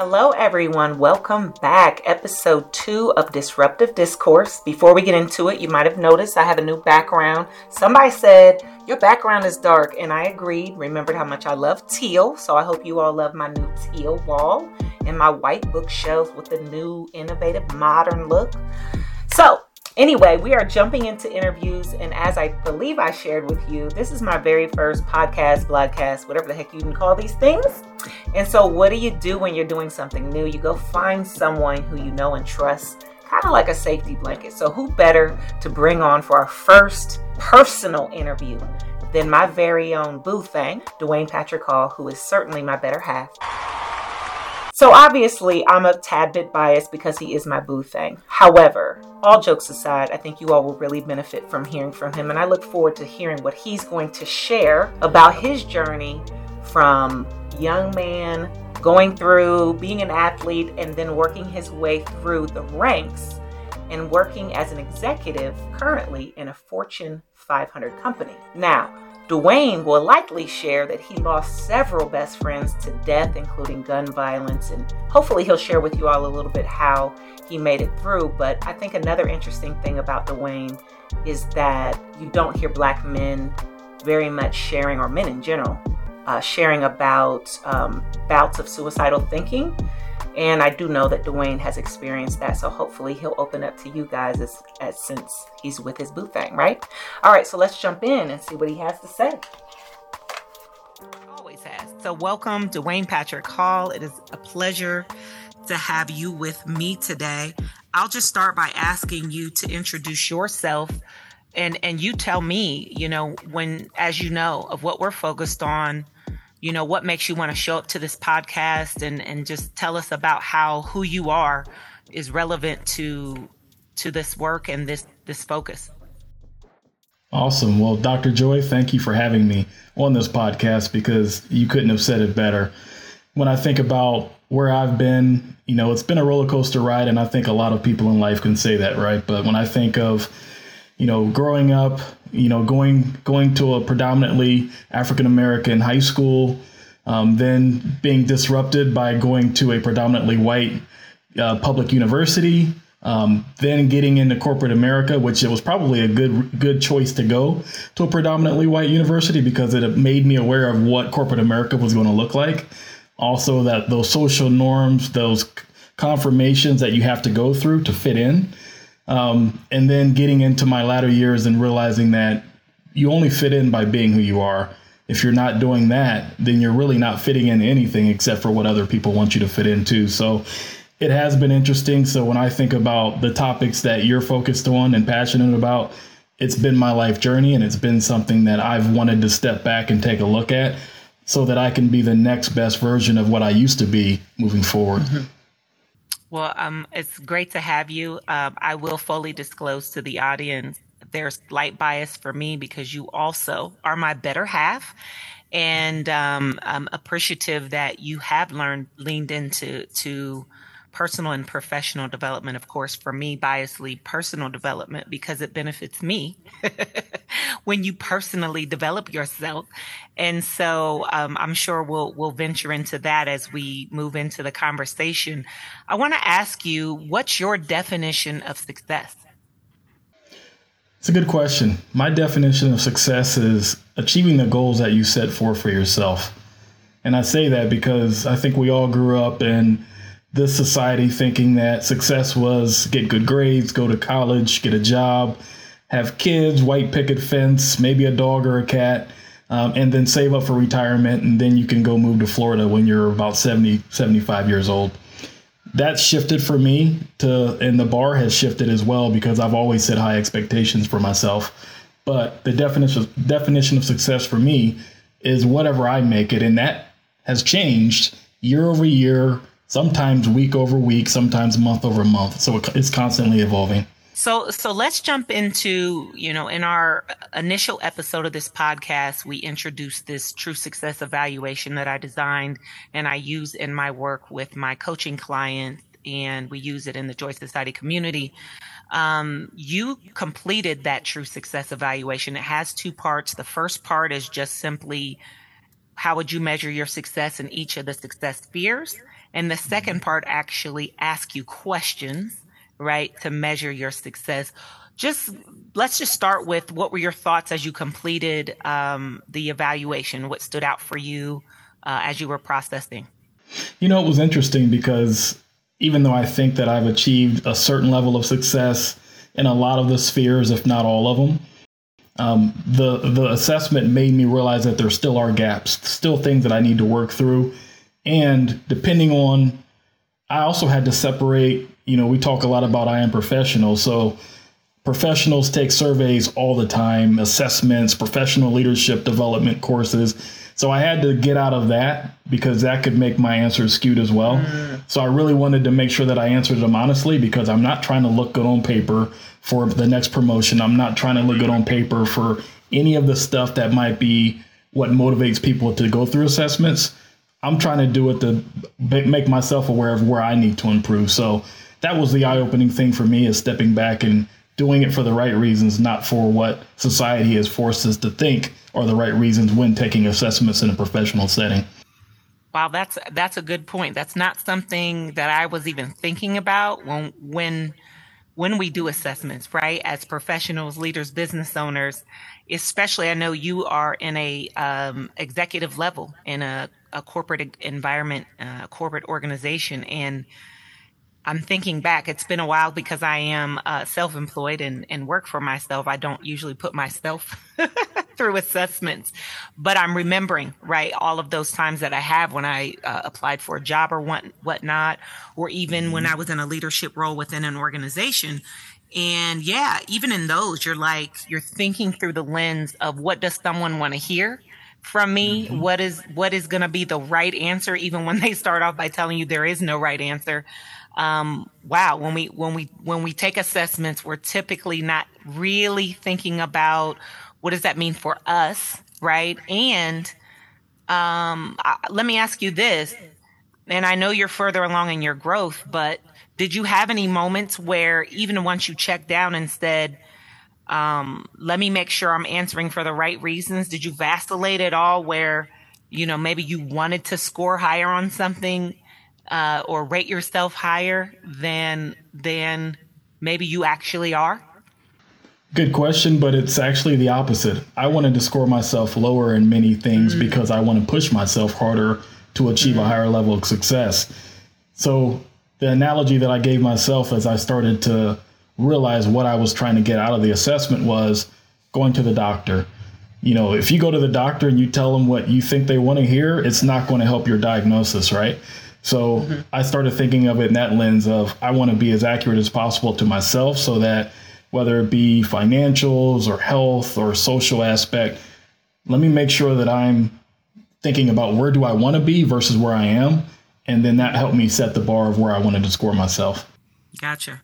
Hello, everyone. Welcome back. Episode two of Disruptive Discourse. Before we get into it, you might have noticed I have a new background. Somebody said, Your background is dark, and I agreed. Remembered how much I love teal, so I hope you all love my new teal wall and my white bookshelves with the new, innovative, modern look. So, Anyway, we are jumping into interviews, and as I believe I shared with you, this is my very first podcast, blogcast, whatever the heck you can call these things. And so, what do you do when you're doing something new? You go find someone who you know and trust, kind of like a safety blanket. So, who better to bring on for our first personal interview than my very own boo thing, Dwayne Patrick Hall, who is certainly my better half. So obviously, I'm a tad bit biased because he is my boo thing. However, all jokes aside, I think you all will really benefit from hearing from him, and I look forward to hearing what he's going to share about his journey from young man going through being an athlete and then working his way through the ranks and working as an executive currently in a Fortune 500 company. Now, Dwayne will likely share that he lost several best friends to death, including gun violence, and hopefully he'll share with you all a little bit how he made it through. But I think another interesting thing about Dwayne is that you don't hear black men very much sharing, or men in general, uh, sharing about um, bouts of suicidal thinking and I do know that Dwayne has experienced that, so hopefully he'll open up to you guys as, as since he's with his boo thing, right? All right, so let's jump in and see what he has to say. Always has. So welcome, Dwayne Patrick Hall. It is a pleasure to have you with me today. I'll just start by asking you to introduce yourself and and you tell me, you know, when as you know of what we're focused on you know, what makes you want to show up to this podcast and, and just tell us about how who you are is relevant to to this work and this this focus. Awesome. Well, Dr. Joy, thank you for having me on this podcast because you couldn't have said it better. When I think about where I've been, you know, it's been a roller coaster ride, and I think a lot of people in life can say that, right? But when I think of, you know, growing up you know, going going to a predominantly African American high school, um, then being disrupted by going to a predominantly white uh, public university, um, then getting into corporate America, which it was probably a good good choice to go to a predominantly white university because it made me aware of what corporate America was going to look like. Also, that those social norms, those confirmations that you have to go through to fit in. Um, and then getting into my latter years and realizing that you only fit in by being who you are. If you're not doing that, then you're really not fitting in anything except for what other people want you to fit into. So it has been interesting. So when I think about the topics that you're focused on and passionate about, it's been my life journey and it's been something that I've wanted to step back and take a look at so that I can be the next best version of what I used to be moving forward. Mm-hmm. Well, um, it's great to have you. Um, I will fully disclose to the audience there's slight bias for me because you also are my better half. And um, I'm appreciative that you have learned, leaned into to personal and professional development, of course, for me, biasly personal development because it benefits me when you personally develop yourself. And so um, I'm sure we'll we'll venture into that as we move into the conversation. I want to ask you, what's your definition of success? It's a good question. My definition of success is achieving the goals that you set forth for yourself. And I say that because I think we all grew up in this society thinking that success was get good grades, go to college, get a job, have kids, white picket fence, maybe a dog or a cat, um, and then save up for retirement. And then you can go move to Florida when you're about 70, 75 years old. That shifted for me to, and the bar has shifted as well because I've always set high expectations for myself. But the definition definition of success for me is whatever I make it, and that has changed year over year sometimes week over week, sometimes month over month. So it's constantly evolving. So, so let's jump into, you know, in our initial episode of this podcast, we introduced this true success evaluation that I designed and I use in my work with my coaching clients and we use it in the Joy Society community. Um, you completed that true success evaluation. It has two parts. The first part is just simply how would you measure your success in each of the success spheres? And the second part actually asks you questions, right, to measure your success. Just let's just start with what were your thoughts as you completed um, the evaluation? What stood out for you uh, as you were processing? You know, it was interesting because even though I think that I've achieved a certain level of success in a lot of the spheres, if not all of them, um, the the assessment made me realize that there still are gaps, still things that I need to work through, and depending on, I also had to separate. You know, we talk a lot about I am professional, so professionals take surveys all the time, assessments, professional leadership development courses. So I had to get out of that because that could make my answers skewed as well. Mm. So I really wanted to make sure that I answered them honestly because I'm not trying to look good on paper for the next promotion. I'm not trying to look good on paper for any of the stuff that might be what motivates people to go through assessments. I'm trying to do it to make myself aware of where I need to improve. So that was the eye-opening thing for me is stepping back and doing it for the right reasons, not for what society has forced us to think are the right reasons when taking assessments in a professional setting. Wow, that's that's a good point. That's not something that I was even thinking about when when when we do assessments, right? As professionals, leaders, business owners, especially I know you are in a um, executive level in a, a corporate environment, uh, a corporate organization, and I'm thinking back. It's been a while because I am uh, self-employed and, and work for myself. I don't usually put myself through assessments, but I'm remembering, right, all of those times that I have when I uh, applied for a job or what, whatnot, or even when I was in a leadership role within an organization. And yeah, even in those, you're like, you're thinking through the lens of what does someone want to hear? from me mm-hmm. what is what is going to be the right answer even when they start off by telling you there is no right answer um, wow when we when we when we take assessments we're typically not really thinking about what does that mean for us, right? And um, let me ask you this, and I know you're further along in your growth, but did you have any moments where even once you checked down and said, um, let me make sure I'm answering for the right reasons, did you vacillate at all where, you know, maybe you wanted to score higher on something uh, or rate yourself higher than than maybe you actually are? Good question, but it's actually the opposite. I wanted to score myself lower in many things mm-hmm. because I want to push myself harder to achieve mm-hmm. a higher level of success. So, the analogy that I gave myself as I started to realize what I was trying to get out of the assessment was going to the doctor. You know, if you go to the doctor and you tell them what you think they want to hear, it's not going to help your diagnosis, right? So, mm-hmm. I started thinking of it in that lens of I want to be as accurate as possible to myself so that whether it be financials or health or social aspect, let me make sure that I'm thinking about where do I want to be versus where I am. And then that helped me set the bar of where I wanted to score myself. Gotcha.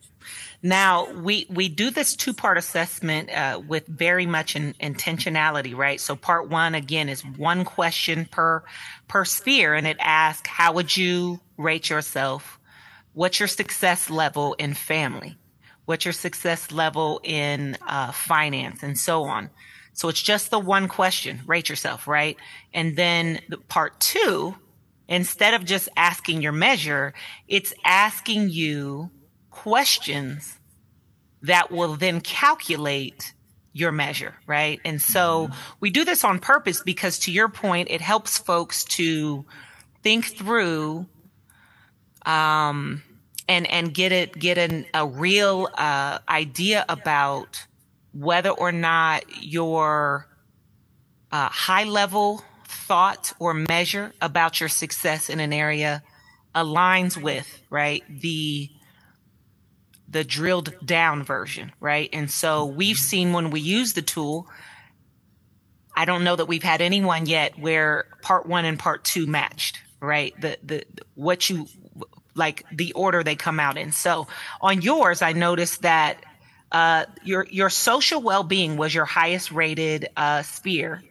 Now we we do this two part assessment uh, with very much in, intentionality, right? So part one again is one question per per sphere, and it asks how would you rate yourself? What's your success level in family? what's your success level in uh, finance and so on. So it's just the one question, rate yourself, right? And then the part two, instead of just asking your measure, it's asking you questions that will then calculate your measure, right? And so we do this on purpose because to your point, it helps folks to think through, um, and and get it get an, a real uh, idea about whether or not your uh, high level thought or measure about your success in an area aligns with right the the drilled down version right and so we've seen when we use the tool i don't know that we've had anyone yet where part one and part two matched right the the what you like the order they come out in. So on yours, I noticed that uh, your your social well being was your highest rated uh, sphere,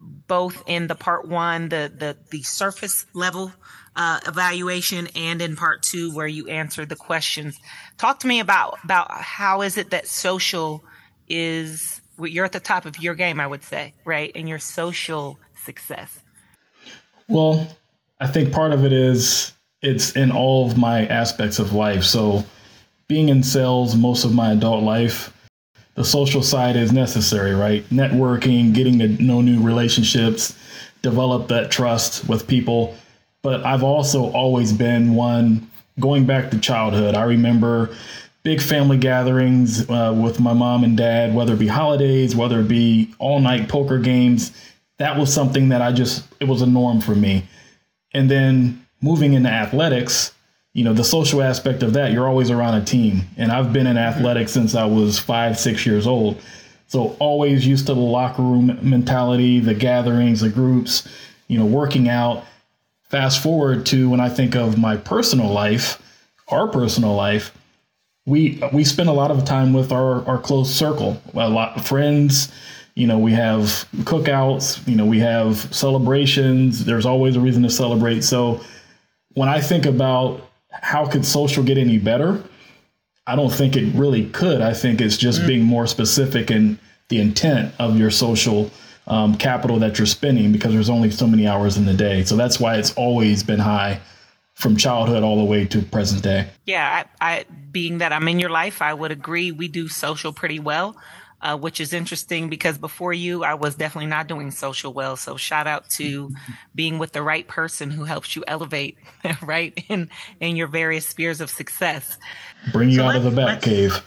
both in the part one, the the the surface level uh, evaluation, and in part two, where you answered the questions. Talk to me about about how is it that social is you're at the top of your game, I would say, right, in your social success. Well, I think part of it is it's in all of my aspects of life. So being in sales most of my adult life, the social side is necessary, right? Networking, getting to know new relationships, develop that trust with people. But I've also always been one going back to childhood. I remember big family gatherings uh, with my mom and dad, whether it be holidays, whether it be all night poker games. That was something that I just, it was a norm for me. And then moving into athletics, you know, the social aspect of that, you're always around a team. And I've been in athletics since I was five, six years old. So always used to the locker room mentality, the gatherings, the groups, you know, working out. Fast forward to when I think of my personal life, our personal life, we we spend a lot of time with our, our close circle, a lot of friends. You know, we have cookouts, you know, we have celebrations. There's always a reason to celebrate. So when I think about how could social get any better? I don't think it really could. I think it's just mm. being more specific in the intent of your social um, capital that you're spending because there's only so many hours in the day. So that's why it's always been high from childhood all the way to present day. Yeah, I, I being that I'm in your life, I would agree. We do social pretty well uh, which is interesting because before you, I was definitely not doing social well. So shout out to being with the right person who helps you elevate, right, in in your various spheres of success. Bring you so out of the bat cave.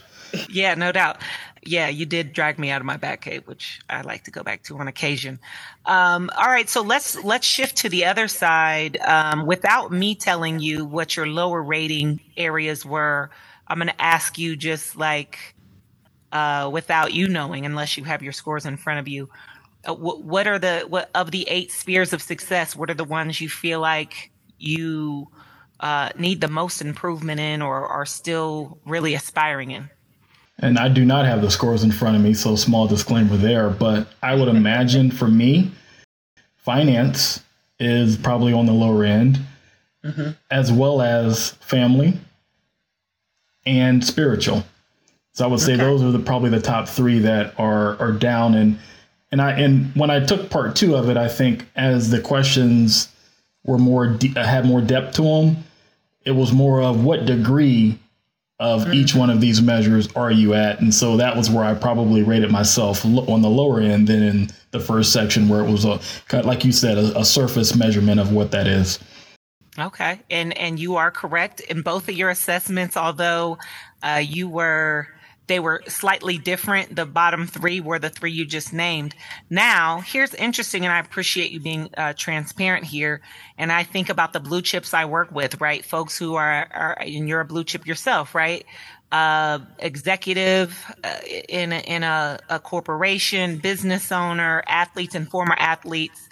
Yeah, no doubt. Yeah, you did drag me out of my bat cave, which I like to go back to on occasion. Um, all right, so let's let's shift to the other side. Um, without me telling you what your lower rating areas were, I'm going to ask you just like uh, without you knowing, unless you have your scores in front of you. Uh, what, what are the what of the eight spheres of success? What are the ones you feel like you uh, need the most improvement in, or are still really aspiring in? And I do not have the scores in front of me, so small disclaimer there. But I would imagine for me, finance is probably on the lower end, mm-hmm. as well as family and spiritual. So I would say okay. those are the probably the top three that are are down. And and I and when I took part two of it, I think as the questions were more de- had more depth to them, it was more of what degree of mm-hmm. each one of these measures are you at? And so that was where I probably rated myself on the lower end than in the first section where it was a like you said a, a surface measurement of what that is. Okay, and and you are correct in both of your assessments. Although uh, you were they were slightly different. The bottom three were the three you just named. Now, here's interesting, and I appreciate you being uh, transparent here. And I think about the blue chips I work with, right? Folks who are, are and you're a blue chip yourself, right? Uh, executive uh, in a, in a, a corporation, business owner, athletes and former athletes.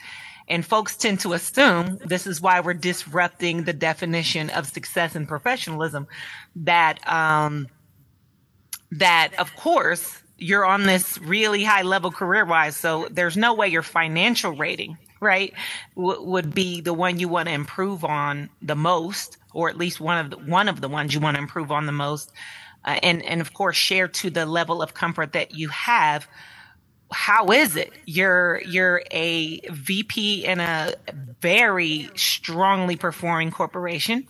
And folks tend to assume this is why we're disrupting the definition of success and professionalism that, um, that of course you're on this really high level career wise. So there's no way your financial rating, right, w- would be the one you want to improve on the most, or at least one of the, one of the ones you want to improve on the most. Uh, and, and of course, share to the level of comfort that you have. How is it? You're, you're a VP in a very strongly performing corporation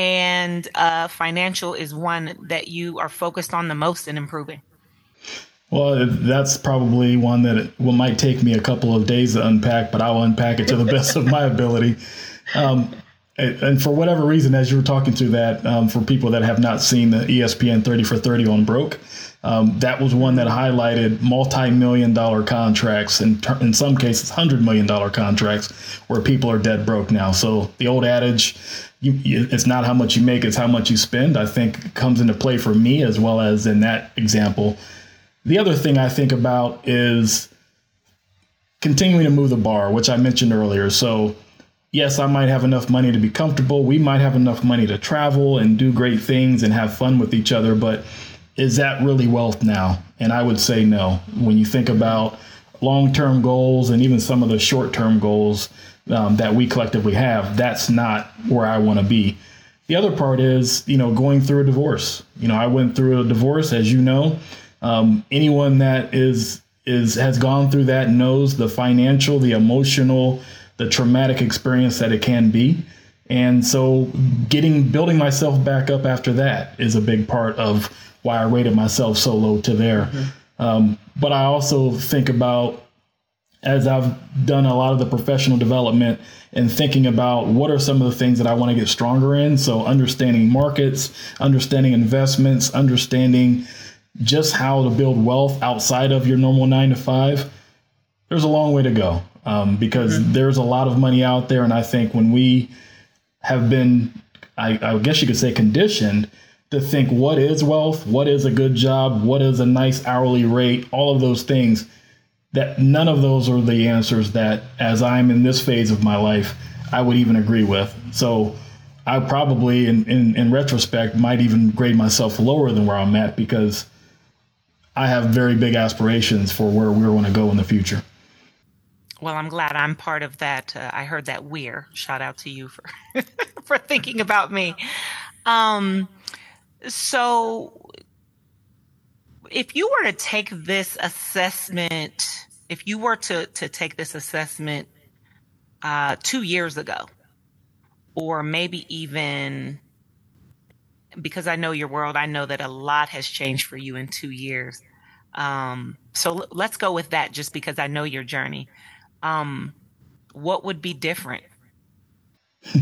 and uh, financial is one that you are focused on the most in improving? Well, that's probably one that it will, might take me a couple of days to unpack, but I'll unpack it to the best of my ability. Um, and for whatever reason, as you were talking through that, um, for people that have not seen the ESPN 30 for 30 on Broke, um, that was one that highlighted multi-million dollar contracts and in some cases, hundred million dollar contracts where people are dead broke now. So the old adage, you, it's not how much you make, it's how much you spend. I think comes into play for me as well as in that example. The other thing I think about is continuing to move the bar, which I mentioned earlier. So yes, I might have enough money to be comfortable. We might have enough money to travel and do great things and have fun with each other, but is that really wealth now? And I would say no. When you think about long term goals and even some of the short term goals um, that we collectively have, that's not where I want to be. The other part is, you know, going through a divorce. You know, I went through a divorce, as you know. Um, anyone that is is has gone through that knows the financial, the emotional, the traumatic experience that it can be. And so getting building myself back up after that is a big part of why I rated myself so low to there. Mm-hmm. Um, but I also think about as I've done a lot of the professional development and thinking about what are some of the things that I want to get stronger in. So understanding markets, understanding investments, understanding just how to build wealth outside of your normal nine to five. There's a long way to go um, because mm-hmm. there's a lot of money out there. And I think when we have been, I, I guess you could say, conditioned to think what is wealth, what is a good job, what is a nice hourly rate, all of those things that none of those are the answers that, as I'm in this phase of my life, I would even agree with. So I probably, in, in, in retrospect, might even grade myself lower than where I'm at because I have very big aspirations for where we want to go in the future. Well, I'm glad I'm part of that. Uh, I heard that we're. Shout out to you for for thinking about me. Um, so if you were to take this assessment, if you were to, to take this assessment uh, two years ago, or maybe even because I know your world, I know that a lot has changed for you in two years. Um, so let's go with that just because I know your journey. Um, what would be different?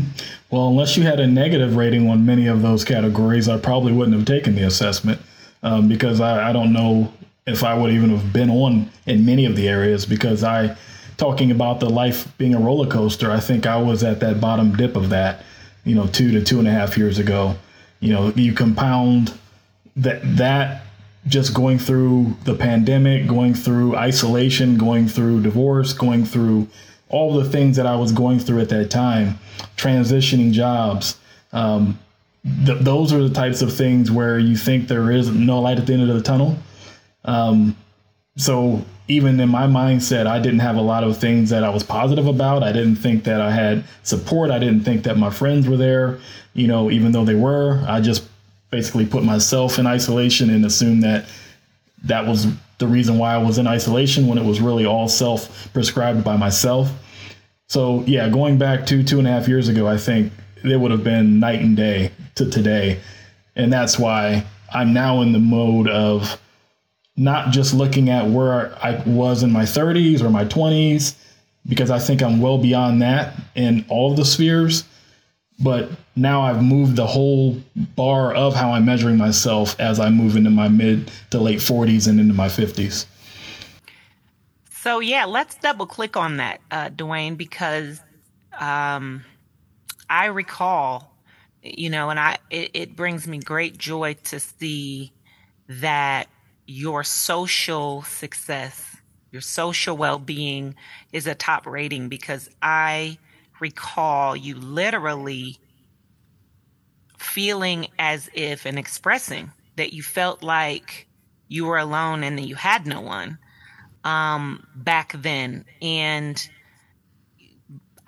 well, unless you had a negative rating on many of those categories, I probably wouldn't have taken the assessment um, because I, I don't know if I would even have been on in many of the areas because I, talking about the life being a roller coaster, I think I was at that bottom dip of that, you know, two to two and a half years ago. You know, you compound that that just going through the pandemic, going through isolation, going through divorce, going through all the things that I was going through at that time, transitioning jobs. Um, th- those are the types of things where you think there is no light at the end of the tunnel. Um, so even in my mindset, I didn't have a lot of things that I was positive about. I didn't think that I had support. I didn't think that my friends were there, you know, even though they were. I just basically put myself in isolation and assumed that that was the reason why I was in isolation when it was really all self prescribed by myself. So, yeah, going back to two and a half years ago, I think it would have been night and day to today. And that's why I'm now in the mode of not just looking at where I was in my 30s or my 20s, because I think I'm well beyond that in all of the spheres. But now I've moved the whole bar of how I'm measuring myself as I move into my mid to late 40s and into my 50s. So, yeah, let's double click on that, uh, Dwayne, because um, I recall, you know, and I it, it brings me great joy to see that your social success, your social well being is a top rating because I recall you literally feeling as if and expressing that you felt like you were alone and that you had no one um, back then. And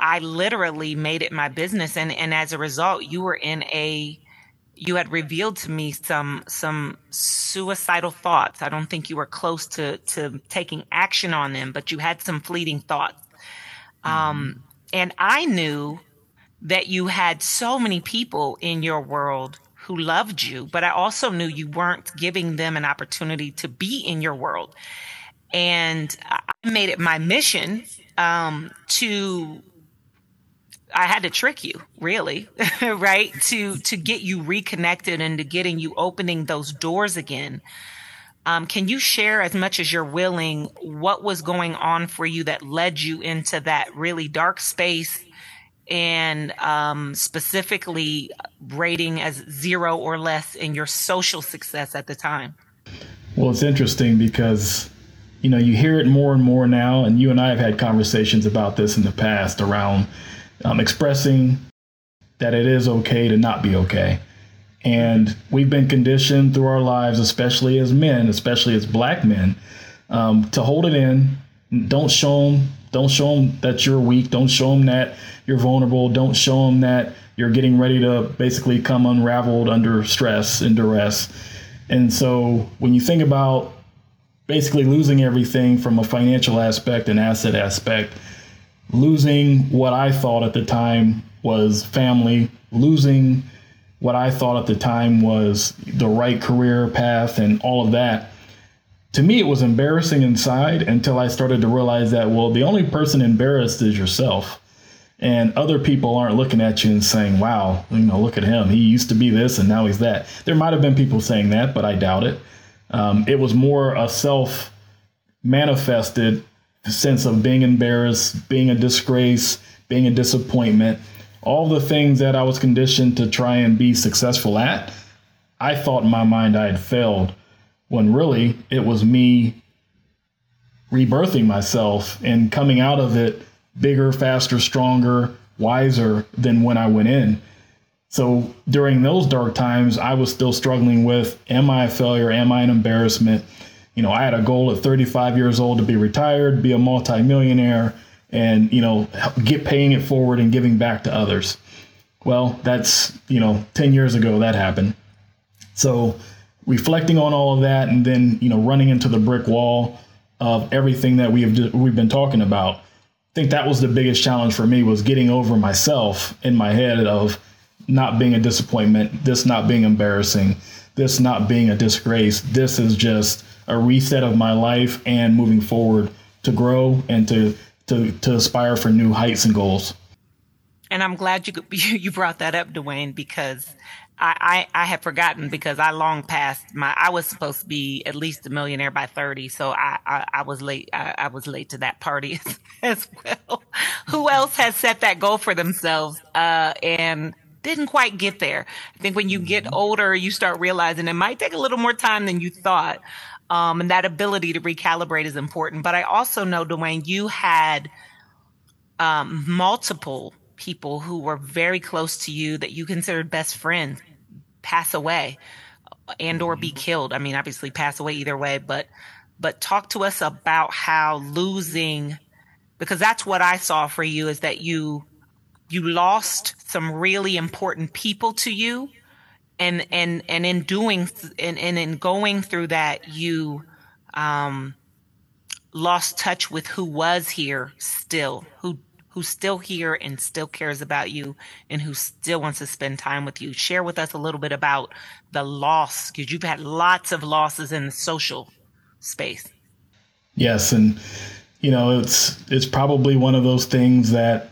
I literally made it my business. And, and as a result, you were in a you had revealed to me some some suicidal thoughts. I don't think you were close to to taking action on them, but you had some fleeting thoughts. Um, and I knew that you had so many people in your world who loved you, but I also knew you weren't giving them an opportunity to be in your world. And I made it my mission um, to I had to trick you, really, right? To to get you reconnected and to getting you opening those doors again. Um, can you share as much as you're willing what was going on for you that led you into that really dark space and um, specifically rating as zero or less in your social success at the time? Well, it's interesting because you know you hear it more and more now, and you and I have had conversations about this in the past around um, expressing that it is okay to not be okay. And we've been conditioned through our lives, especially as men, especially as black men, um, to hold it in. Don't show them. Don't show them that you're weak. Don't show them that you're vulnerable. Don't show them that you're getting ready to basically come unraveled under stress and duress. And so when you think about basically losing everything from a financial aspect and asset aspect, losing what I thought at the time was family, losing what I thought at the time was the right career path and all of that. To me, it was embarrassing inside until I started to realize that, well, the only person embarrassed is yourself. And other people aren't looking at you and saying, wow, you know, look at him. He used to be this and now he's that. There might have been people saying that, but I doubt it. Um, it was more a self manifested sense of being embarrassed, being a disgrace, being a disappointment, all the things that I was conditioned to try and be successful at. I thought in my mind I had failed when really it was me rebirthing myself and coming out of it bigger, faster, stronger, wiser than when I went in. So during those dark times, I was still struggling with am I a failure? Am I an embarrassment? You know, I had a goal at 35 years old to be retired, be a multimillionaire, and, you know, get paying it forward and giving back to others. Well, that's, you know, 10 years ago that happened. So reflecting on all of that and then, you know, running into the brick wall of everything that we have we've been talking about. I think that was the biggest challenge for me was getting over myself in my head of not being a disappointment, this not being embarrassing, this not being a disgrace. This is just a reset of my life and moving forward to grow and to to to aspire for new heights and goals. And I'm glad you you brought that up, Dwayne, because I, I, I had forgotten because I long past my I was supposed to be at least a millionaire by 30, so I I, I was late I, I, was late to that party as, as, well. Who else has set that goal for themselves? Uh, and didn't quite get there. I think when you get mm-hmm. older, you start realizing it might take a little more time than you thought. Um, and that ability to recalibrate is important. But I also know, Dwayne, you had um, multiple people who were very close to you that you considered best friends pass away and or be mm-hmm. killed. I mean, obviously pass away either way, but but talk to us about how losing because that's what I saw for you is that you you lost some really important people to you and and and in doing and, and in going through that you um lost touch with who was here still who who's still here and still cares about you and who still wants to spend time with you share with us a little bit about the loss because you've had lots of losses in the social space yes and you know it's it's probably one of those things that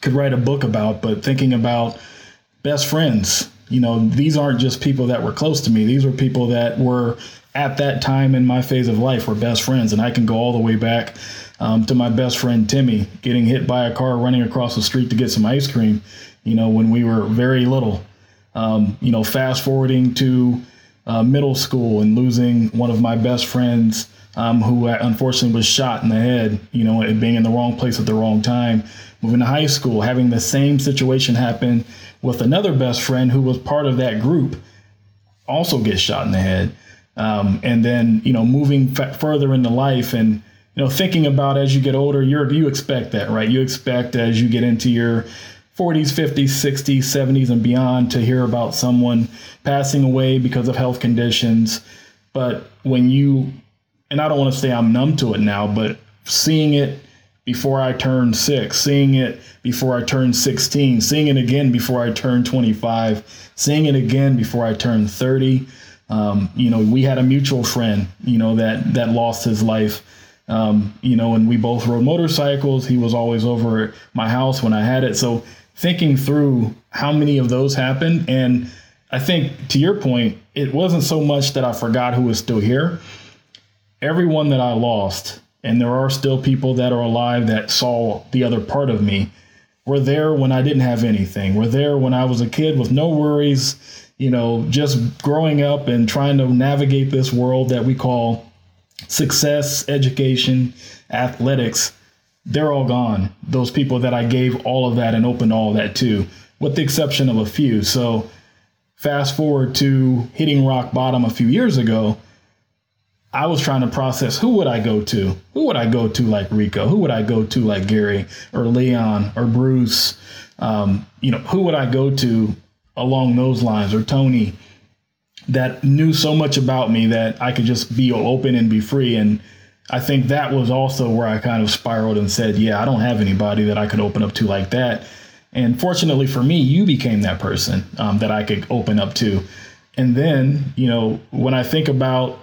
could write a book about, but thinking about best friends. You know, these aren't just people that were close to me. These were people that were at that time in my phase of life were best friends. And I can go all the way back um, to my best friend Timmy getting hit by a car running across the street to get some ice cream, you know, when we were very little. Um, you know, fast forwarding to uh, middle school and losing one of my best friends um, who unfortunately was shot in the head, you know, being in the wrong place at the wrong time moving to high school, having the same situation happen with another best friend who was part of that group, also gets shot in the head. Um, and then, you know, moving f- further into life and, you know, thinking about as you get older, you're, you expect that, right? You expect as you get into your 40s, 50s, 60s, 70s, and beyond to hear about someone passing away because of health conditions. But when you, and I don't want to say I'm numb to it now, but seeing it before I turned six, seeing it before I turned 16, seeing it again before I turned 25, seeing it again before I turned 30. Um, you know, we had a mutual friend, you know, that that lost his life. Um, you know, and we both rode motorcycles. He was always over at my house when I had it. So thinking through how many of those happened, and I think to your point, it wasn't so much that I forgot who was still here. Everyone that I lost and there are still people that are alive that saw the other part of me were there when I didn't have anything. Were there when I was a kid with no worries, you know, just growing up and trying to navigate this world that we call success, education, athletics. They're all gone. Those people that I gave all of that and opened all that to, with the exception of a few. So, fast forward to hitting rock bottom a few years ago I was trying to process who would I go to? Who would I go to like Rico? Who would I go to like Gary or Leon or Bruce? Um, you know, who would I go to along those lines or Tony that knew so much about me that I could just be open and be free. And I think that was also where I kind of spiraled and said, yeah, I don't have anybody that I could open up to like that. And fortunately for me, you became that person um, that I could open up to. And then, you know, when I think about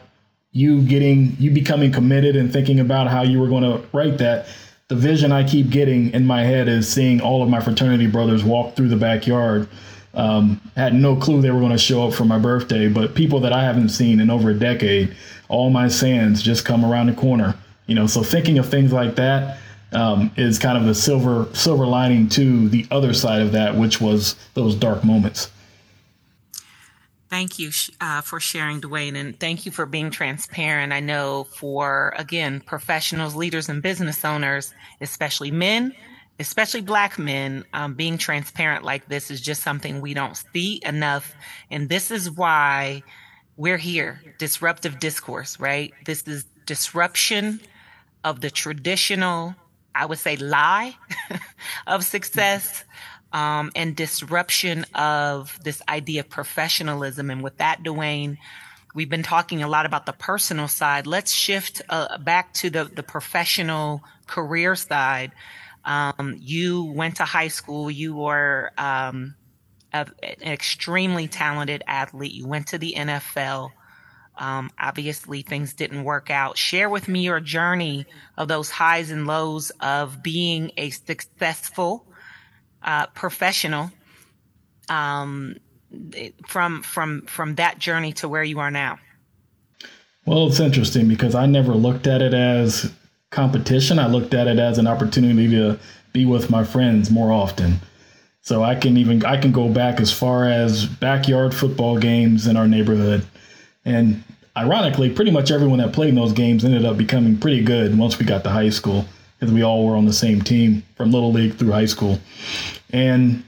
you getting, you becoming committed and thinking about how you were going to write that, the vision I keep getting in my head is seeing all of my fraternity brothers walk through the backyard. Um, had no clue they were going to show up for my birthday, but people that I haven't seen in over a decade, all my sands just come around the corner. You know, so thinking of things like that um, is kind of the silver silver lining to the other side of that, which was those dark moments. Thank you uh, for sharing, Dwayne, and thank you for being transparent. I know for, again, professionals, leaders, and business owners, especially men, especially black men, um, being transparent like this is just something we don't see enough. And this is why we're here disruptive discourse, right? This is disruption of the traditional I would say, lie of success um, and disruption of this idea of professionalism. And with that, Dwayne, we've been talking a lot about the personal side. Let's shift uh, back to the, the professional career side. Um, you went to high school. You were um, a, an extremely talented athlete. You went to the NFL. Um, obviously, things didn't work out. Share with me your journey of those highs and lows of being a successful uh, professional um, from from from that journey to where you are now. Well, it's interesting because I never looked at it as competition. I looked at it as an opportunity to be with my friends more often. So I can even I can go back as far as backyard football games in our neighborhood and ironically, pretty much everyone that played in those games ended up becoming pretty good once we got to high school because we all were on the same team from little league through high school. And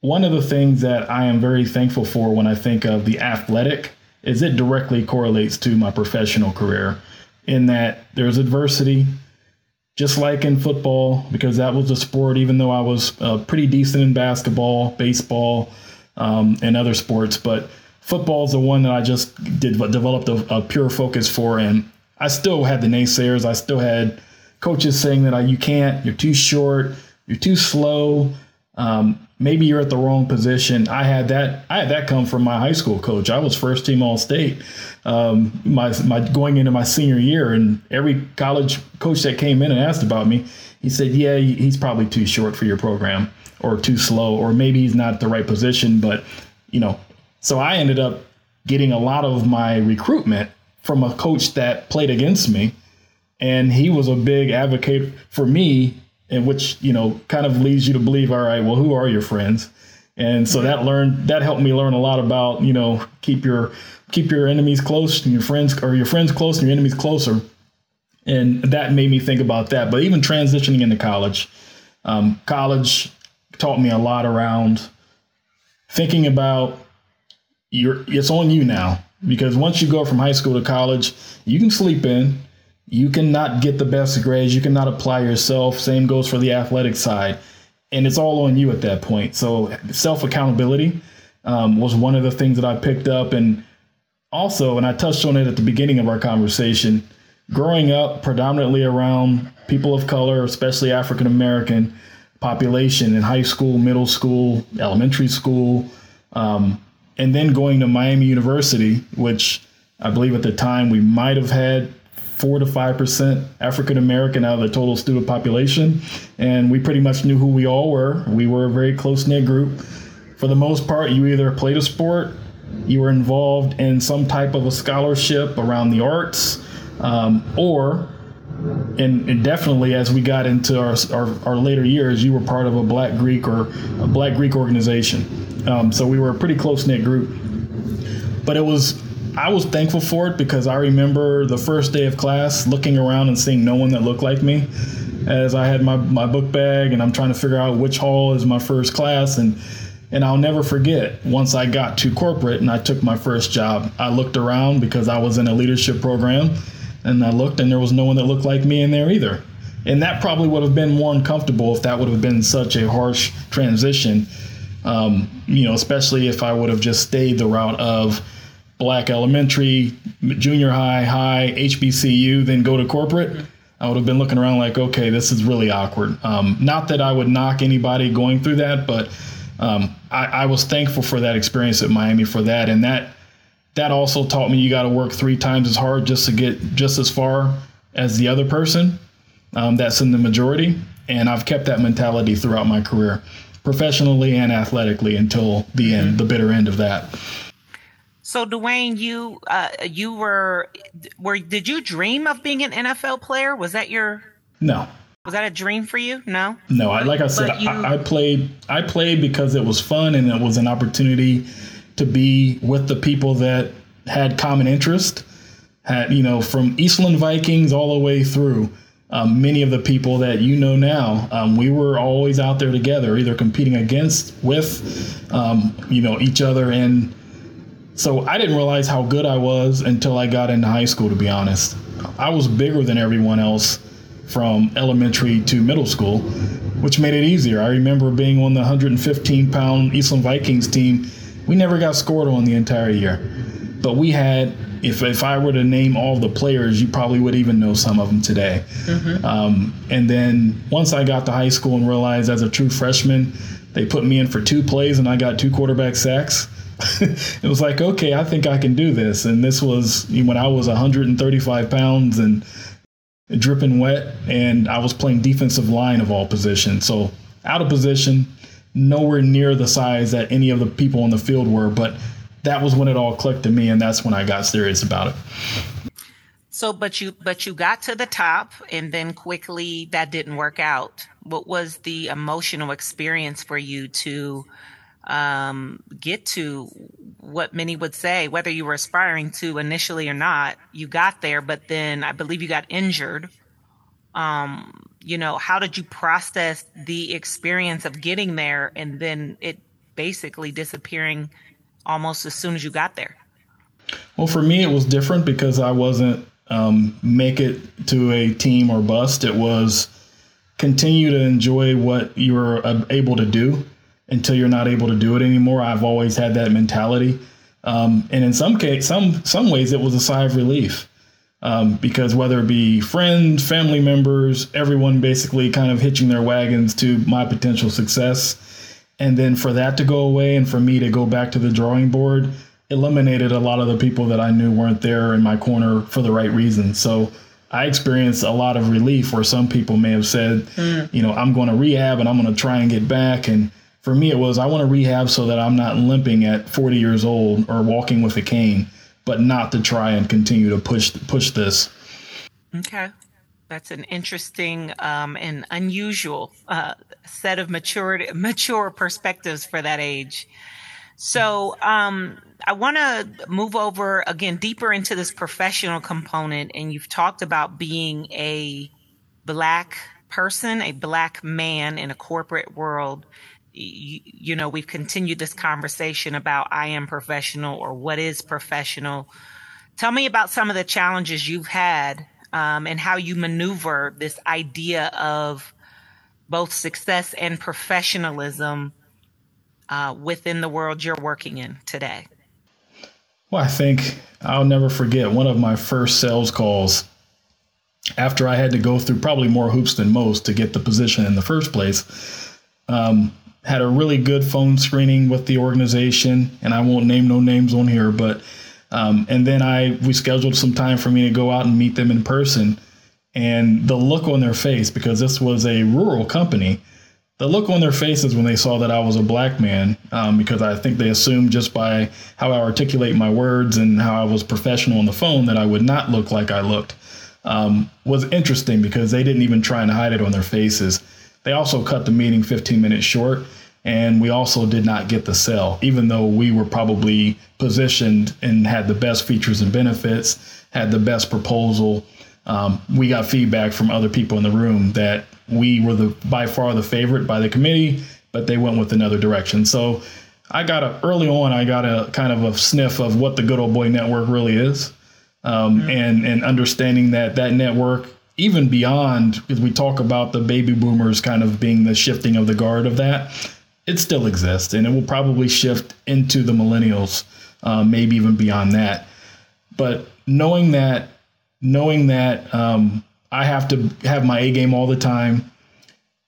one of the things that I am very thankful for when I think of the athletic is it directly correlates to my professional career in that there's adversity, just like in football, because that was a sport, even though I was uh, pretty decent in basketball, baseball, um, and other sports. But football is the one that I just did developed a, a, pure focus for, and I still had the naysayers. I still had coaches saying that you can't, you're too short, you're too slow. Um, maybe you're at the wrong position. I had that. I had that come from my high school coach. I was first team All State. Um, my my going into my senior year, and every college coach that came in and asked about me, he said, "Yeah, he's probably too short for your program, or too slow, or maybe he's not the right position." But you know, so I ended up getting a lot of my recruitment from a coach that played against me. And he was a big advocate for me, in which, you know, kind of leads you to believe, all right, well, who are your friends? And so that learned that helped me learn a lot about, you know, keep your keep your enemies close and your friends or your friends close and your enemies closer. And that made me think about that. But even transitioning into college, um, college taught me a lot around thinking about you're it's on you now because once you go from high school to college, you can sleep in, you cannot get the best grades, you cannot apply yourself. Same goes for the athletic side, and it's all on you at that point. So self accountability um, was one of the things that I picked up, and also, and I touched on it at the beginning of our conversation. Growing up predominantly around people of color, especially African American population in high school, middle school, elementary school, um, and then going to Miami University, which I believe at the time we might have had four to five percent African American out of the total student population, and we pretty much knew who we all were. We were a very close knit group. For the most part, you either played a sport, you were involved in some type of a scholarship around the arts, um, or and, and, definitely as we got into our, our, our, later years, you were part of a Black Greek or a Black Greek organization. Um, so we were a pretty close knit group. But it was, I was thankful for it because I remember the first day of class looking around and seeing no one that looked like me as I had my, my book bag and I'm trying to figure out which hall is my first class. And, and I'll never forget once I got to corporate and I took my first job, I looked around because I was in a leadership program and I looked and there was no one that looked like me in there either. And that probably would have been more uncomfortable if that would have been such a harsh transition. Um, you know, especially if I would have just stayed the route of black elementary, junior high, high, HBCU, then go to corporate. I would have been looking around like, okay, this is really awkward. Um, not that I would knock anybody going through that, but um, I, I, was thankful for that experience at Miami for that, and that that also taught me you got to work three times as hard just to get just as far as the other person. Um, that's in the majority, and I've kept that mentality throughout my career, professionally and athletically, until the end, mm-hmm. the bitter end of that. So Dwayne, you uh, you were were did you dream of being an NFL player? Was that your no? Was that a dream for you? No. No, I, like I said, you... I, I played I played because it was fun and it was an opportunity to be with the people that had common interest. Had you know from Eastland Vikings all the way through. Um, many of the people that you know now, um, we were always out there together, either competing against, with, um, you know, each other, and so I didn't realize how good I was until I got into high school, to be honest. I was bigger than everyone else from elementary to middle school, which made it easier. I remember being on the 115 pound Eastland Vikings team. We never got scored on the entire year, but we had. If, if I were to name all the players, you probably would even know some of them today. Mm-hmm. Um, and then once I got to high school and realized as a true freshman, they put me in for two plays and I got two quarterback sacks it was like, okay, I think I can do this. And this was when I was 135 pounds and dripping wet, and I was playing defensive line of all positions. So out of position, nowhere near the size that any of the people on the field were. But that was when it all clicked to me, and that's when I got serious about it. So, but you but you got to the top, and then quickly that didn't work out. What was the emotional experience for you to? Um, get to what many would say, whether you were aspiring to initially or not, you got there, but then I believe you got injured. Um, you know, how did you process the experience of getting there and then it basically disappearing almost as soon as you got there? Well, for me, it was different because I wasn't um, make it to a team or bust. It was continue to enjoy what you were able to do until you're not able to do it anymore. I've always had that mentality. Um, and in some case, some some ways, it was a sigh of relief um, because whether it be friends, family members, everyone basically kind of hitching their wagons to my potential success, and then for that to go away and for me to go back to the drawing board, eliminated a lot of the people that I knew weren't there in my corner for the right reasons. So. I experienced a lot of relief where some people may have said, mm. you know, I'm going to rehab and I'm going to try and get back. And for me, it was I want to rehab so that I'm not limping at 40 years old or walking with a cane, but not to try and continue to push push this. Okay. That's an interesting um, and unusual uh, set of maturity, mature perspectives for that age. So um, I want to move over again deeper into this professional component, and you've talked about being a black person, a black man in a corporate world you, know, we've continued this conversation about I am professional or what is professional. Tell me about some of the challenges you've had um, and how you maneuver this idea of both success and professionalism uh, within the world you're working in today. Well, I think I'll never forget one of my first sales calls after I had to go through probably more hoops than most to get the position in the first place. Um, had a really good phone screening with the organization, and I won't name no names on here, but um, and then I we scheduled some time for me to go out and meet them in person, and the look on their face because this was a rural company. The look on their faces when they saw that I was a black man, um, because I think they assumed just by how I articulate my words and how I was professional on the phone that I would not look like I looked, um, was interesting because they didn't even try and hide it on their faces. They also cut the meeting 15 minutes short and we also did not get the sale, even though we were probably positioned and had the best features and benefits, had the best proposal. Um, we got feedback from other people in the room that we were the by far the favorite by the committee, but they went with another direction. So I got a early on, I got a kind of a sniff of what the good old boy network really is, um, mm-hmm. and and understanding that that network even beyond because we talk about the baby boomers kind of being the shifting of the guard of that it still exists and it will probably shift into the millennials, uh, maybe even beyond that. But knowing that, knowing that um, I have to have my A game all the time.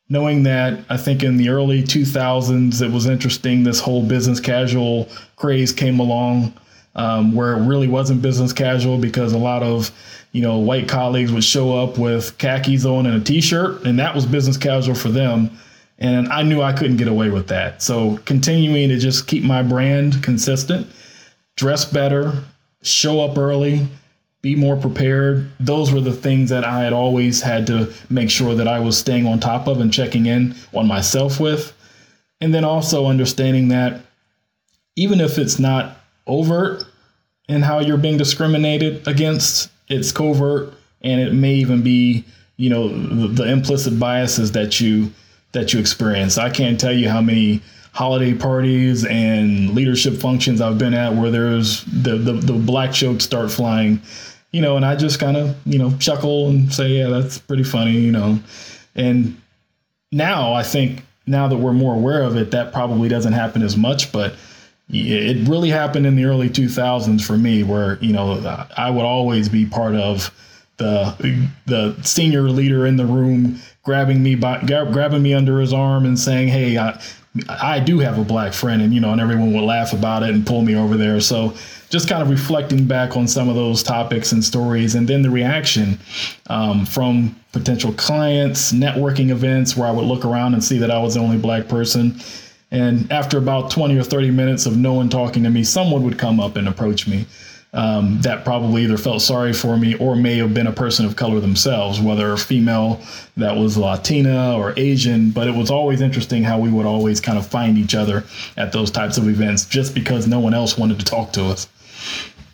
Knowing that I think in the early 2000s, it was interesting. This whole business casual craze came along um, where it really wasn't business casual because a lot of you know white colleagues would show up with khakis on and a t-shirt, and that was business casual for them. And I knew I couldn't get away with that. So continuing to just keep my brand consistent, dress better, show up early, be more prepared. Those were the things that I had always had to make sure that I was staying on top of and checking in on myself with. And then also understanding that even if it's not overt in how you're being discriminated against, it's covert and it may even be, you know, the, the implicit biases that you that you experience. I can't tell you how many holiday parties and leadership functions I've been at where there's the the, the black jokes start flying, you know, and I just kind of you know chuckle and say, yeah, that's pretty funny, you know, and now I think now that we're more aware of it, that probably doesn't happen as much, but it really happened in the early 2000s for me, where you know I would always be part of the the senior leader in the room grabbing me by grabbing me under his arm and saying, "Hey, I, I do have a black friend," and you know, and everyone would laugh about it and pull me over there. So just kind of reflecting back on some of those topics and stories, and then the reaction um, from potential clients, networking events where I would look around and see that I was the only black person. And after about 20 or 30 minutes of no one talking to me, someone would come up and approach me um, that probably either felt sorry for me or may have been a person of color themselves, whether female that was Latina or Asian. But it was always interesting how we would always kind of find each other at those types of events just because no one else wanted to talk to us.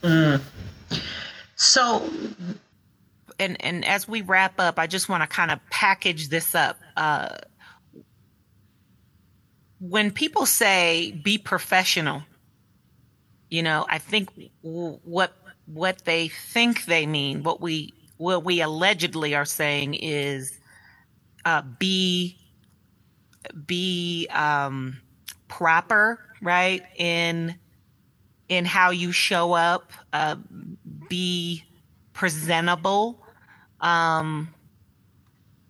Mm. So, and and as we wrap up, I just want to kind of package this up. Uh, when people say be professional you know, I think what what they think they mean, what we what we allegedly are saying is uh, be be um, proper, right in in how you show up, uh, be presentable. Um,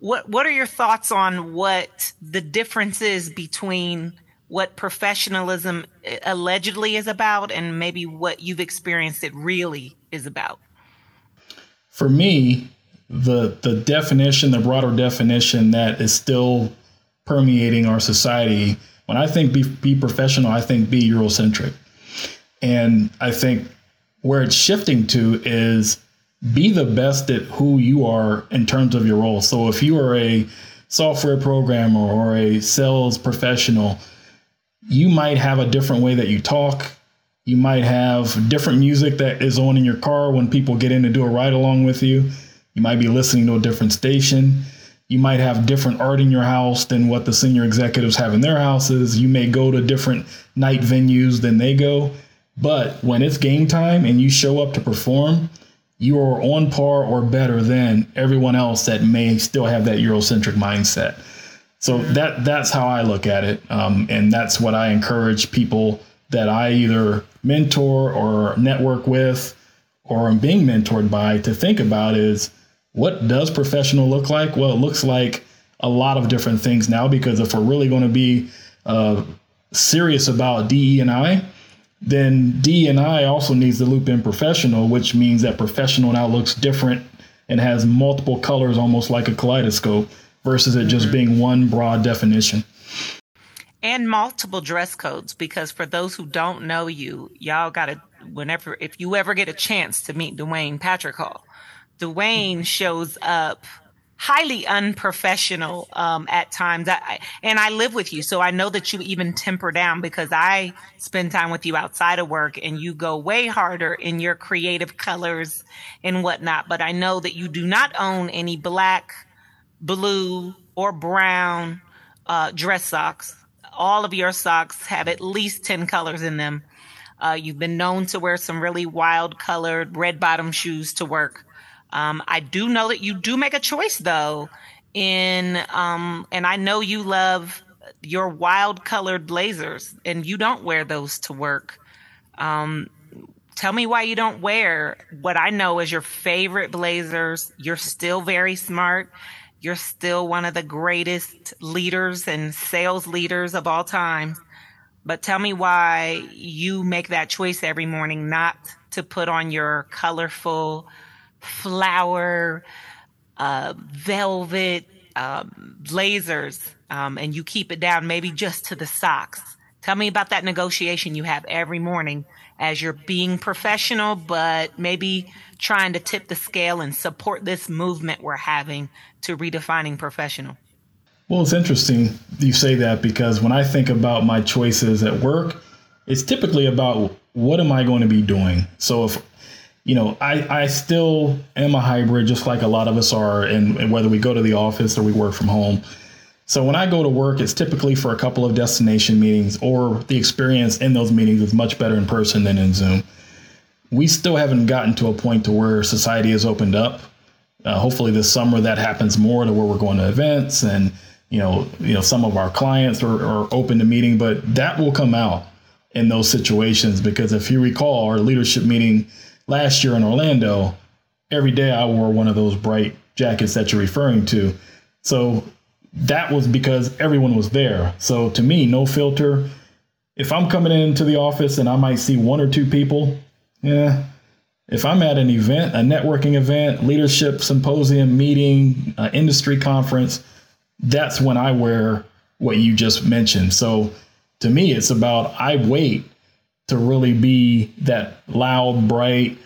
what what are your thoughts on what the difference is between what professionalism eh, allegedly is about and maybe what you've experienced it really is about? For me, the the definition, the broader definition that is still permeating our society, when I think be, be professional, I think be Eurocentric. And I think where it's shifting to is be the best at who you are in terms of your role. So if you are a software programmer or a sales professional, you might have a different way that you talk. You might have different music that is on in your car when people get in to do a ride along with you. You might be listening to a different station. You might have different art in your house than what the senior executives have in their houses. You may go to different night venues than they go. But when it's game time and you show up to perform, you are on par or better than everyone else that may still have that Eurocentric mindset. So that that's how I look at it, um, and that's what I encourage people that I either mentor or network with, or I'm being mentored by to think about is what does professional look like? Well, it looks like a lot of different things now because if we're really going to be uh, serious about DE and I, then D and I also needs to loop in professional, which means that professional now looks different and has multiple colors, almost like a kaleidoscope versus it just mm-hmm. being one broad definition. And multiple dress codes, because for those who don't know you, y'all got to, whenever, if you ever get a chance to meet Dwayne Patrick Hall, Dwayne shows up highly unprofessional um, at times. I, and I live with you, so I know that you even temper down because I spend time with you outside of work and you go way harder in your creative colors and whatnot. But I know that you do not own any black blue, or brown uh, dress socks. All of your socks have at least 10 colors in them. Uh, you've been known to wear some really wild colored red bottom shoes to work. Um, I do know that you do make a choice though in, um, and I know you love your wild colored blazers and you don't wear those to work. Um, tell me why you don't wear what I know is your favorite blazers. You're still very smart. You're still one of the greatest leaders and sales leaders of all time. But tell me why you make that choice every morning not to put on your colorful flower, uh, velvet, um, blazers, um, and you keep it down maybe just to the socks. Tell me about that negotiation you have every morning as you're being professional, but maybe trying to tip the scale and support this movement we're having to redefining professional? Well, it's interesting you say that because when I think about my choices at work, it's typically about what am I going to be doing. So if you know, I, I still am a hybrid, just like a lot of us are, and, and whether we go to the office or we work from home. So when I go to work, it's typically for a couple of destination meetings, or the experience in those meetings is much better in person than in Zoom. We still haven't gotten to a point to where society has opened up. Uh, hopefully this summer that happens more to where we're going to events and you know you know some of our clients are, are open to meeting, but that will come out in those situations because if you recall our leadership meeting last year in Orlando, every day I wore one of those bright jackets that you're referring to. So that was because everyone was there. So to me, no filter. If I'm coming into the office and I might see one or two people, yeah. If I'm at an event, a networking event, leadership symposium, meeting, uh, industry conference, that's when I wear what you just mentioned. So to me, it's about I wait to really be that loud, bright.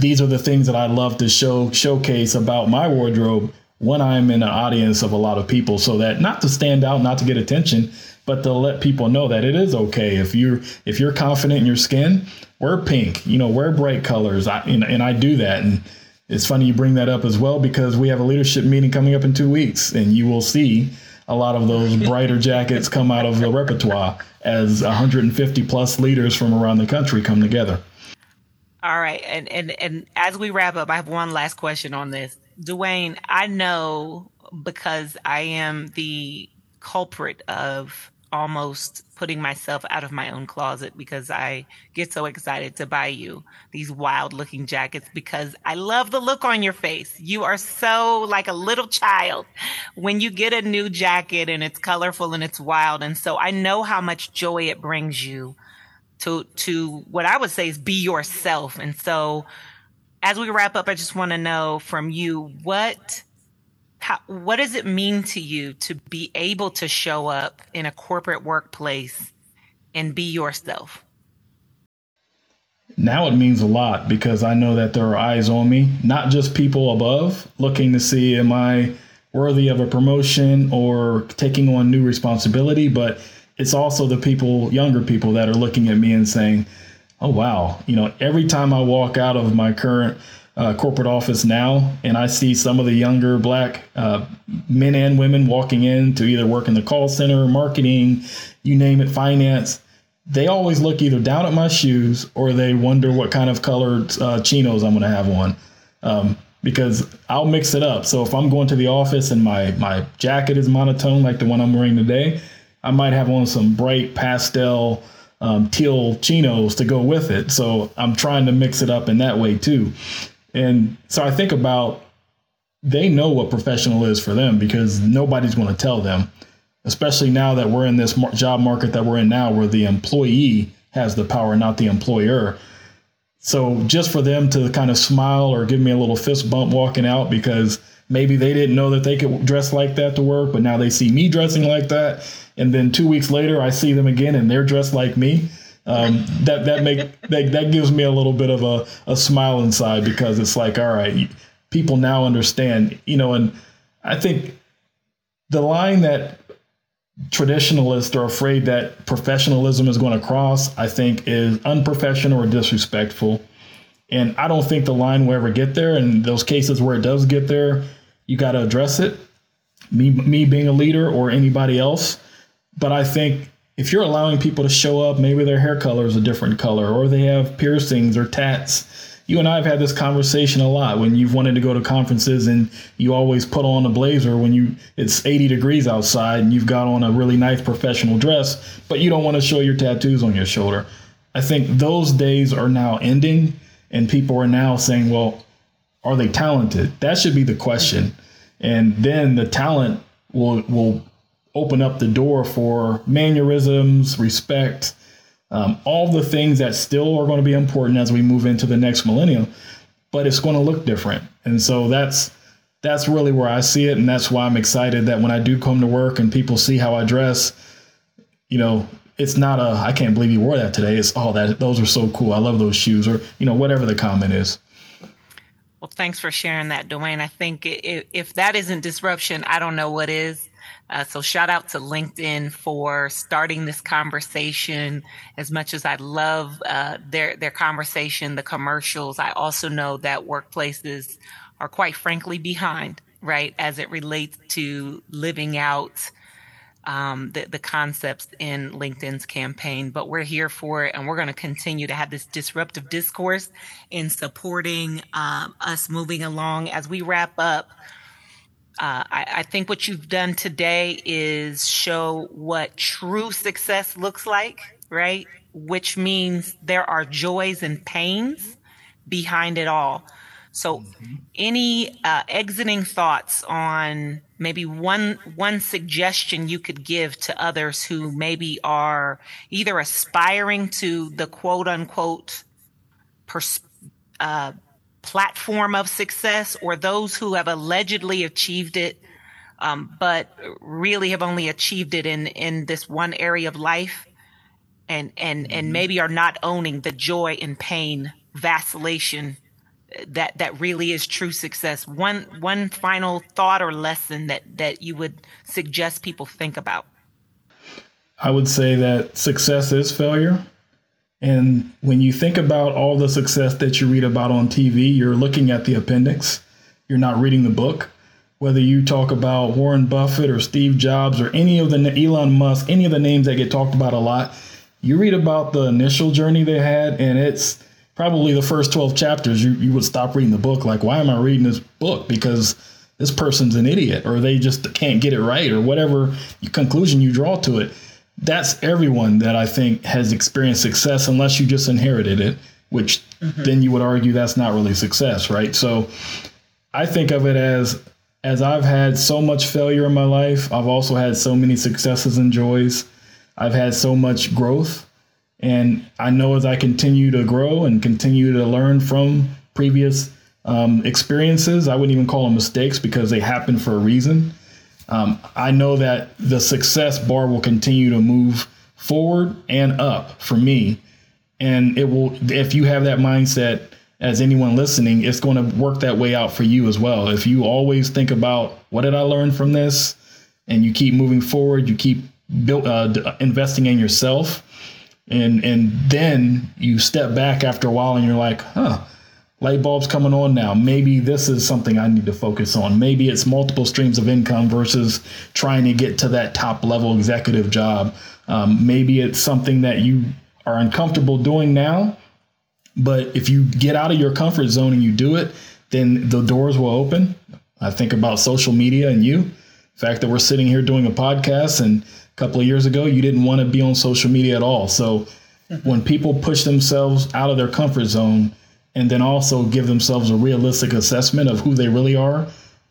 These are the things that I love to show showcase about my wardrobe when I'm in an audience of a lot of people so that not to stand out, not to get attention, but to let people know that it is okay. If you're if you're confident in your skin, wear pink, you know, wear bright colors. I and, and I do that. And it's funny you bring that up as well because we have a leadership meeting coming up in two weeks and you will see a lot of those brighter jackets come out of the repertoire as 150 plus leaders from around the country come together. All right. And and and as we wrap up, I have one last question on this. Dwayne, I know because I am the culprit of almost putting myself out of my own closet because I get so excited to buy you these wild looking jackets because I love the look on your face. You are so like a little child when you get a new jacket and it's colorful and it's wild. And so I know how much joy it brings you to, to what I would say is be yourself. And so as we wrap up, I just want to know from you what how, what does it mean to you to be able to show up in a corporate workplace and be yourself? Now it means a lot because I know that there are eyes on me, not just people above looking to see am I worthy of a promotion or taking on new responsibility, but it's also the people, younger people that are looking at me and saying, oh wow you know every time i walk out of my current uh, corporate office now and i see some of the younger black uh, men and women walking in to either work in the call center marketing you name it finance they always look either down at my shoes or they wonder what kind of colored uh, chinos i'm going to have on um, because i'll mix it up so if i'm going to the office and my my jacket is monotone like the one i'm wearing today i might have on some bright pastel um, teal chinos to go with it. So I'm trying to mix it up in that way too. And so I think about they know what professional is for them because nobody's going to tell them, especially now that we're in this job market that we're in now where the employee has the power, not the employer. So just for them to kind of smile or give me a little fist bump walking out because maybe they didn't know that they could dress like that to work, but now they see me dressing like that and then two weeks later I see them again and they're dressed like me. Um, that that make that, that gives me a little bit of a, a smile inside because it's like all right people now understand you know and i think the line that traditionalists are afraid that professionalism is going to cross i think is unprofessional or disrespectful. And i don't think the line will ever get there. And those cases where it does get there you got to address it me me being a leader or anybody else. But I think if you're allowing people to show up, maybe their hair color is a different color, or they have piercings or tats. You and I have had this conversation a lot when you've wanted to go to conferences and you always put on a blazer when you it's 80 degrees outside and you've got on a really nice professional dress, but you don't want to show your tattoos on your shoulder. I think those days are now ending, and people are now saying, well, are they talented? That should be the question. And then the talent will will open up the door for mannerisms, respect, um, all the things that still are going to be important as we move into the next millennium, but it's going to look different. And so that's that's really where I see it, and that's why I'm excited that when I do come to work and people see how I dress, you know, it's not a I can't believe you wore that today. It's oh that those are so cool. I love those shoes, or you know whatever the comment is. Well, thanks for sharing that, Dwayne. I think if, if that isn't disruption, I don't know what is. Uh, so shout out to LinkedIn for starting this conversation. As much as I love uh, their their conversation, the commercials, I also know that workplaces are quite frankly behind, right, as it relates to living out um, the, the concepts in LinkedIn's campaign, but we're here for it and we're going to continue to have this disruptive discourse in supporting um, us moving along as we wrap up. Uh, I, I, think what you've done today is show what true success looks like, right? Which means there are joys and pains behind it all. So, mm-hmm. any uh, exiting thoughts on maybe one one suggestion you could give to others who maybe are either aspiring to the quote unquote pers- uh, platform of success, or those who have allegedly achieved it, um, but really have only achieved it in in this one area of life, and and and mm-hmm. maybe are not owning the joy and pain vacillation that that really is true success. One one final thought or lesson that that you would suggest people think about? I would say that success is failure and when you think about all the success that you read about on tv you're looking at the appendix you're not reading the book whether you talk about warren buffett or steve jobs or any of the elon musk any of the names that get talked about a lot you read about the initial journey they had and it's probably the first 12 chapters, you, you would stop reading the book. Like, why am I reading this book? Because this person's an idiot or they just can't get it right or whatever conclusion you draw to it. That's everyone that I think has experienced success unless you just inherited it, which mm-hmm. then you would argue that's not really success, right? So I think of it as as I've had so much failure in my life, I've also had so many successes and joys. I've had so much growth and I know as I continue to grow and continue to learn from previous um, experiences, I wouldn't even call them mistakes because they happen for a reason. Um, I know that the success bar will continue to move forward and up for me. And it will, if you have that mindset as anyone listening, it's going to work that way out for you as well. If you always think about what did I learn from this and you keep moving forward, you keep build, uh, investing in yourself and and then you step back after a while and you're like, huh, light bulbs coming on now. Maybe this is something I need to focus on. Maybe it's multiple streams of income versus trying to get to that top level executive job. Um, maybe it's something that you are uncomfortable doing now, but if you get out of your comfort zone and you do it, then the doors will open. I think about social media and you. The fact that we're sitting here doing a podcast and a couple of years ago, you didn't want to be on social media at all. So when people push themselves out of their comfort zone and then also give themselves a realistic assessment of who they really are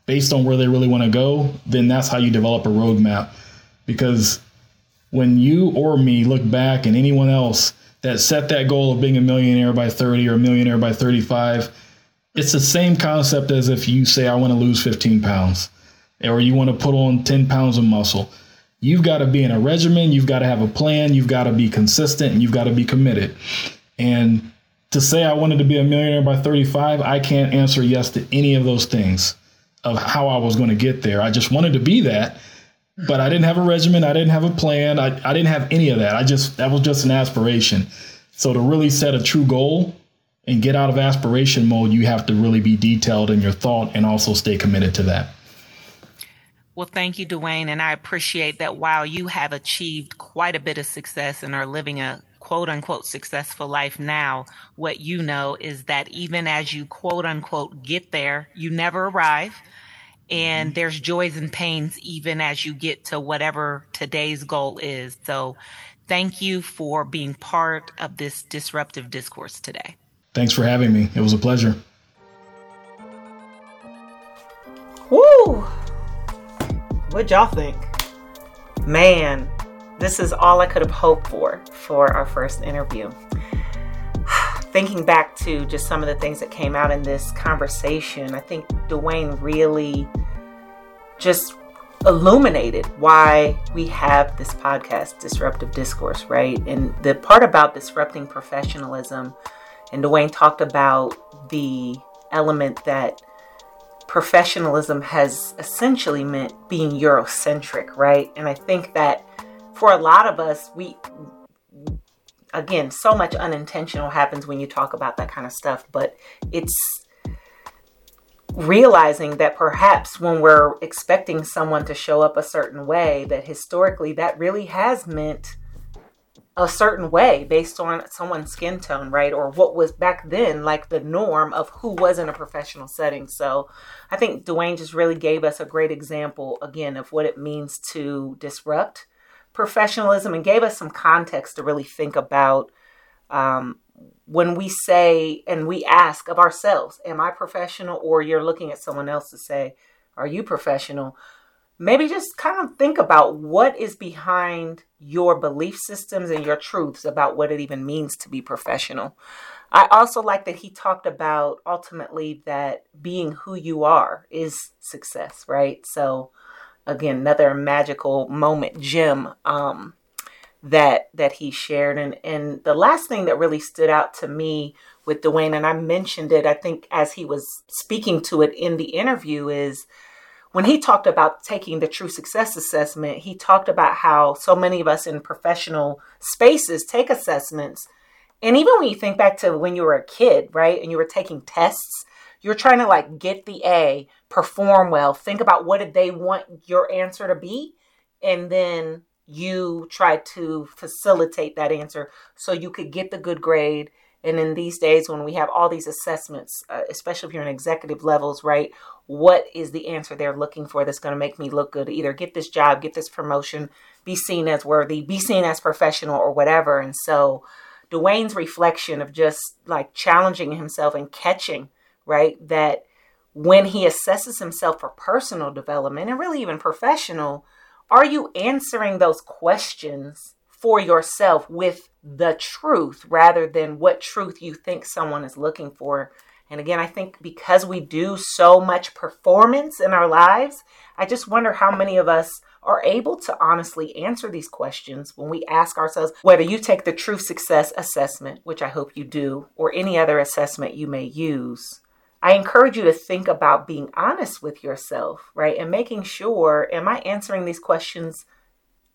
based on where they really want to go, then that's how you develop a roadmap. Because when you or me look back and anyone else that set that goal of being a millionaire by 30 or a millionaire by 35, it's the same concept as if you say, I want to lose 15 pounds or you want to put on 10 pounds of muscle. You've got to be in a regimen, you've got to have a plan, you've got to be consistent, and you've got to be committed. And to say I wanted to be a millionaire by 35, I can't answer yes to any of those things of how I was going to get there. I just wanted to be that, but I didn't have a regimen, I didn't have a plan, I, I didn't have any of that. I just, that was just an aspiration. So to really set a true goal and get out of aspiration mode, you have to really be detailed in your thought and also stay committed to that. Well, thank you, Dwayne. And I appreciate that while you have achieved quite a bit of success and are living a quote unquote successful life now, what you know is that even as you quote unquote get there, you never arrive. And mm-hmm. there's joys and pains even as you get to whatever today's goal is. So thank you for being part of this disruptive discourse today. Thanks for having me. It was a pleasure. Woo! What'd y'all think? Man, this is all I could have hoped for for our first interview. Thinking back to just some of the things that came out in this conversation, I think Dwayne really just illuminated why we have this podcast, Disruptive Discourse, right? And the part about disrupting professionalism, and Dwayne talked about the element that professionalism has essentially meant being Eurocentric, right? And I think that for a lot of us, we, again, so much unintentional happens when you talk about that kind of stuff, but it's realizing that perhaps when we're expecting someone to show up a certain way, that historically that really has meant a certain way based on someone's skin tone, right? Or what was back then like the norm of who was in a professional setting. So I think Dwayne just really gave us a great example, again, of what it means to disrupt professionalism and gave us some context to really think about um, when we say and we ask of ourselves, Am I professional? Or you're looking at someone else to say, Are you professional? Maybe just kind of think about what is behind your belief systems and your truths about what it even means to be professional. I also like that he talked about ultimately that being who you are is success, right? So, again, another magical moment, gem. Um, that that he shared and and the last thing that really stood out to me with Dwayne and I mentioned it I think as he was speaking to it in the interview is when he talked about taking the true success assessment he talked about how so many of us in professional spaces take assessments and even when you think back to when you were a kid right and you were taking tests you're trying to like get the A perform well think about what did they want your answer to be and then you try to facilitate that answer so you could get the good grade. And in these days, when we have all these assessments, uh, especially if you're in executive levels, right? What is the answer they're looking for that's going to make me look good? Either get this job, get this promotion, be seen as worthy, be seen as professional, or whatever. And so, Dwayne's reflection of just like challenging himself and catching, right? That when he assesses himself for personal development and really even professional, are you answering those questions for yourself with the truth rather than what truth you think someone is looking for? And again, I think because we do so much performance in our lives, I just wonder how many of us are able to honestly answer these questions when we ask ourselves whether you take the true success assessment, which I hope you do, or any other assessment you may use. I encourage you to think about being honest with yourself, right? And making sure, am I answering these questions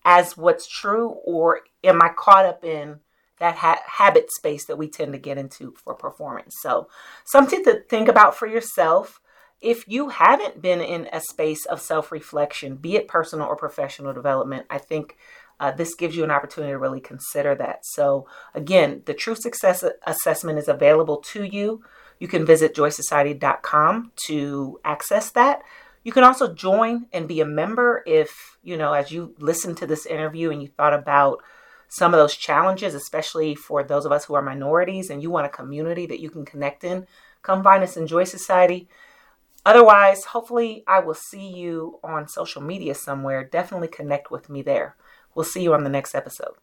as what's true or am I caught up in that ha- habit space that we tend to get into for performance? So, something to think about for yourself. If you haven't been in a space of self reflection, be it personal or professional development, I think uh, this gives you an opportunity to really consider that. So, again, the True Success Assessment is available to you. You can visit joysociety.com to access that. You can also join and be a member if, you know, as you listen to this interview and you thought about some of those challenges, especially for those of us who are minorities and you want a community that you can connect in, come find us in Joy Society. Otherwise, hopefully, I will see you on social media somewhere. Definitely connect with me there. We'll see you on the next episode.